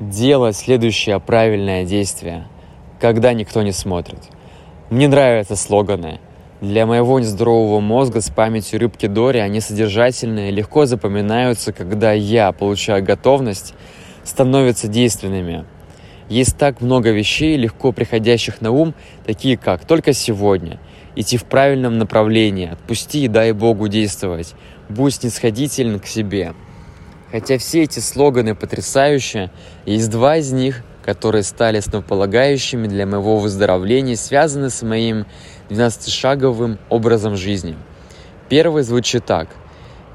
делать следующее правильное действие, когда никто не смотрит. Мне нравятся слоганы. Для моего нездорового мозга с памятью рыбки Дори они содержательные, легко запоминаются, когда я получаю готовность, становятся действенными. Есть так много вещей, легко приходящих на ум, такие как «только сегодня», «идти в правильном направлении», «отпусти и дай Богу действовать», «будь снисходителен к себе», Хотя все эти слоганы потрясающие, есть два из них, которые стали основополагающими для моего выздоровления, связаны с моим 12-шаговым образом жизни. Первый звучит так.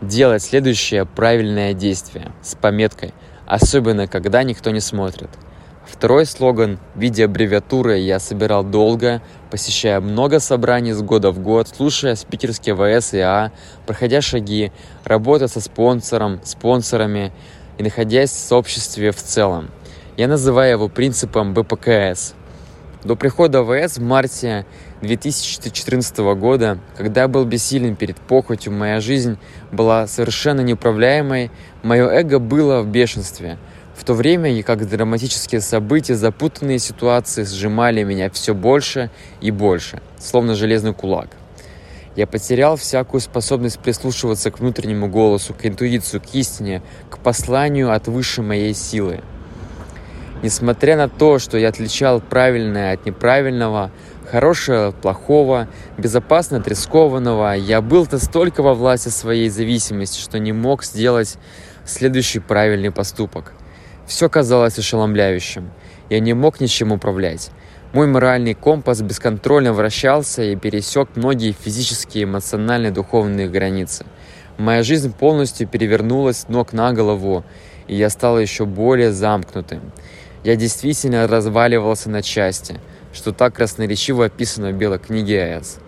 Делать следующее правильное действие с пометкой, особенно когда никто не смотрит – Второй слоган в виде аббревиатуры я собирал долго, посещая много собраний с года в год, слушая спикерские ВС и А, проходя шаги, работая со спонсором, спонсорами и находясь в сообществе в целом. Я называю его принципом БПКС. До прихода ВС в марте 2014 года, когда я был бессилен перед похотью, моя жизнь была совершенно неуправляемой, мое эго было в бешенстве – в то время, как драматические события, запутанные ситуации сжимали меня все больше и больше, словно железный кулак. Я потерял всякую способность прислушиваться к внутреннему голосу, к интуицию, к истине, к посланию от высшей моей силы. Несмотря на то, что я отличал правильное от неправильного, хорошее от плохого, безопасное от рискованного, я был настолько во власти своей зависимости, что не мог сделать следующий правильный поступок – все казалось ошеломляющим. Я не мог ничем управлять. Мой моральный компас бесконтрольно вращался и пересек многие физические, эмоциональные, духовные границы. Моя жизнь полностью перевернулась ног на голову, и я стал еще более замкнутым. Я действительно разваливался на части, что так красноречиво описано в Белой книге АЭС.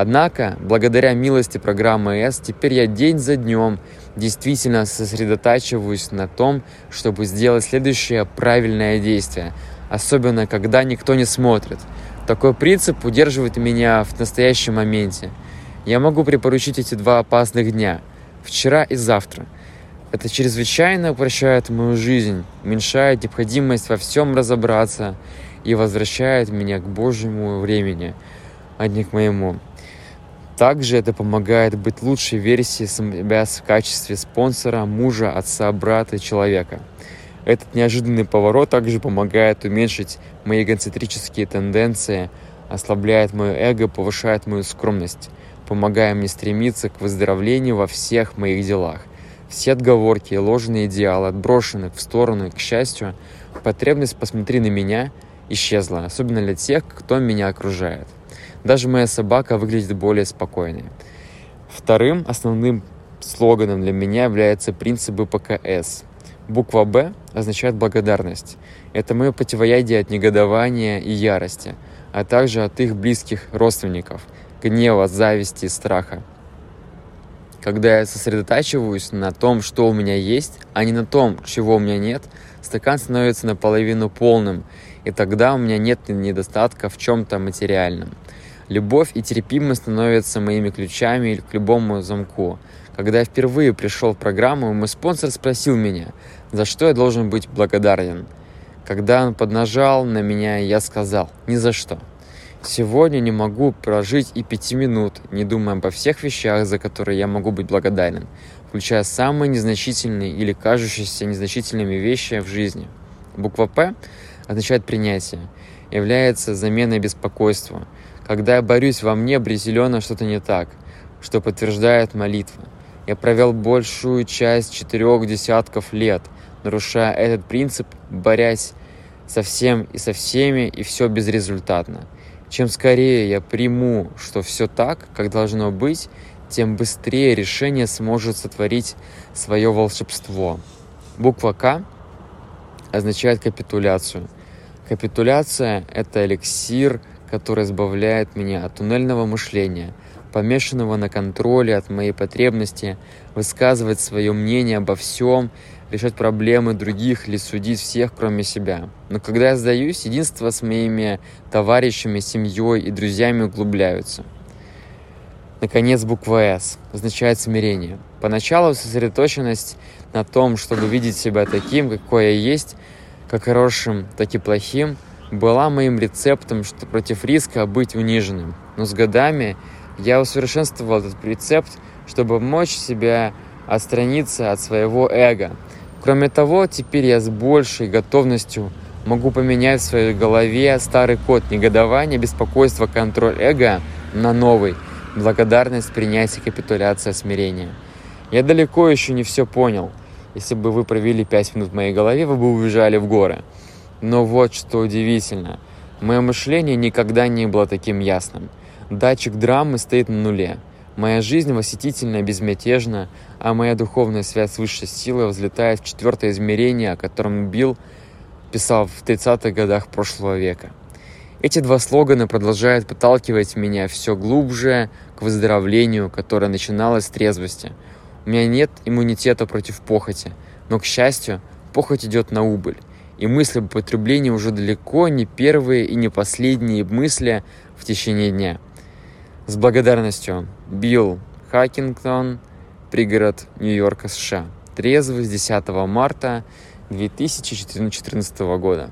Однако, благодаря милости программы АЭС, теперь я день за днем действительно сосредотачиваюсь на том, чтобы сделать следующее правильное действие, особенно когда никто не смотрит. Такой принцип удерживает меня в настоящем моменте. Я могу припоручить эти два опасных дня – вчера и завтра. Это чрезвычайно упрощает мою жизнь, уменьшает необходимость во всем разобраться и возвращает меня к Божьему времени, а не к моему. Также это помогает быть лучшей версией себя в качестве спонсора, мужа, отца, брата, человека. Этот неожиданный поворот также помогает уменьшить мои эгоцентрические тенденции, ослабляет мое эго, повышает мою скромность, помогая мне стремиться к выздоровлению во всех моих делах. Все отговорки и ложные идеалы отброшены в сторону, и, к счастью, потребность «посмотри на меня» исчезла, особенно для тех, кто меня окружает. Даже моя собака выглядит более спокойной. Вторым основным слоганом для меня является принцип БПКС. Буква «Б» означает благодарность. Это мое противоядие от негодования и ярости, а также от их близких родственников, гнева, зависти и страха. Когда я сосредотачиваюсь на том, что у меня есть, а не на том, чего у меня нет, стакан становится наполовину полным, и тогда у меня нет недостатка в чем-то материальном – Любовь и терпимость становятся моими ключами к любому замку. Когда я впервые пришел в программу, мой спонсор спросил меня, за что я должен быть благодарен. Когда он поднажал на меня, я сказал, ни за что. Сегодня не могу прожить и пяти минут, не думая обо всех вещах, за которые я могу быть благодарен, включая самые незначительные или кажущиеся незначительными вещи в жизни. Буква «П» означает принятие, является заменой беспокойства – когда я борюсь во мне, определенно что-то не так, что подтверждает молитва. Я провел большую часть четырех десятков лет, нарушая этот принцип, борясь со всем и со всеми, и все безрезультатно. Чем скорее я приму, что все так, как должно быть, тем быстрее решение сможет сотворить свое волшебство. Буква К означает капитуляцию. Капитуляция – это эликсир который избавляет меня от туннельного мышления, помешанного на контроле от моей потребности высказывать свое мнение обо всем, решать проблемы других или судить всех, кроме себя. Но когда я сдаюсь, единство с моими товарищами, семьей и друзьями углубляются. Наконец, буква «С» означает смирение. Поначалу сосредоточенность на том, чтобы видеть себя таким, какой я есть, как хорошим, так и плохим, была моим рецептом, что против риска быть униженным. Но с годами я усовершенствовал этот рецепт, чтобы помочь себя отстраниться от своего эго. Кроме того, теперь я с большей готовностью могу поменять в своей голове старый код негодования, беспокойства, контроль эго на новый – благодарность, принятие, капитуляция, смирение. Я далеко еще не все понял. Если бы вы провели пять минут в моей голове, вы бы убежали в горы. Но вот что удивительно. Мое мышление никогда не было таким ясным. Датчик драмы стоит на нуле. Моя жизнь восхитительна, безмятежна, а моя духовная связь с высшей силой взлетает в четвертое измерение, о котором Билл писал в 30-х годах прошлого века. Эти два слогана продолжают подталкивать меня все глубже к выздоровлению, которое начиналось с трезвости. У меня нет иммунитета против похоти, но, к счастью, похоть идет на убыль. И мысли об употреблении уже далеко не первые и не последние мысли в течение дня. С благодарностью. Билл Хакингтон, пригород Нью-Йорка, США. Трезвый с 10 марта 2014 года.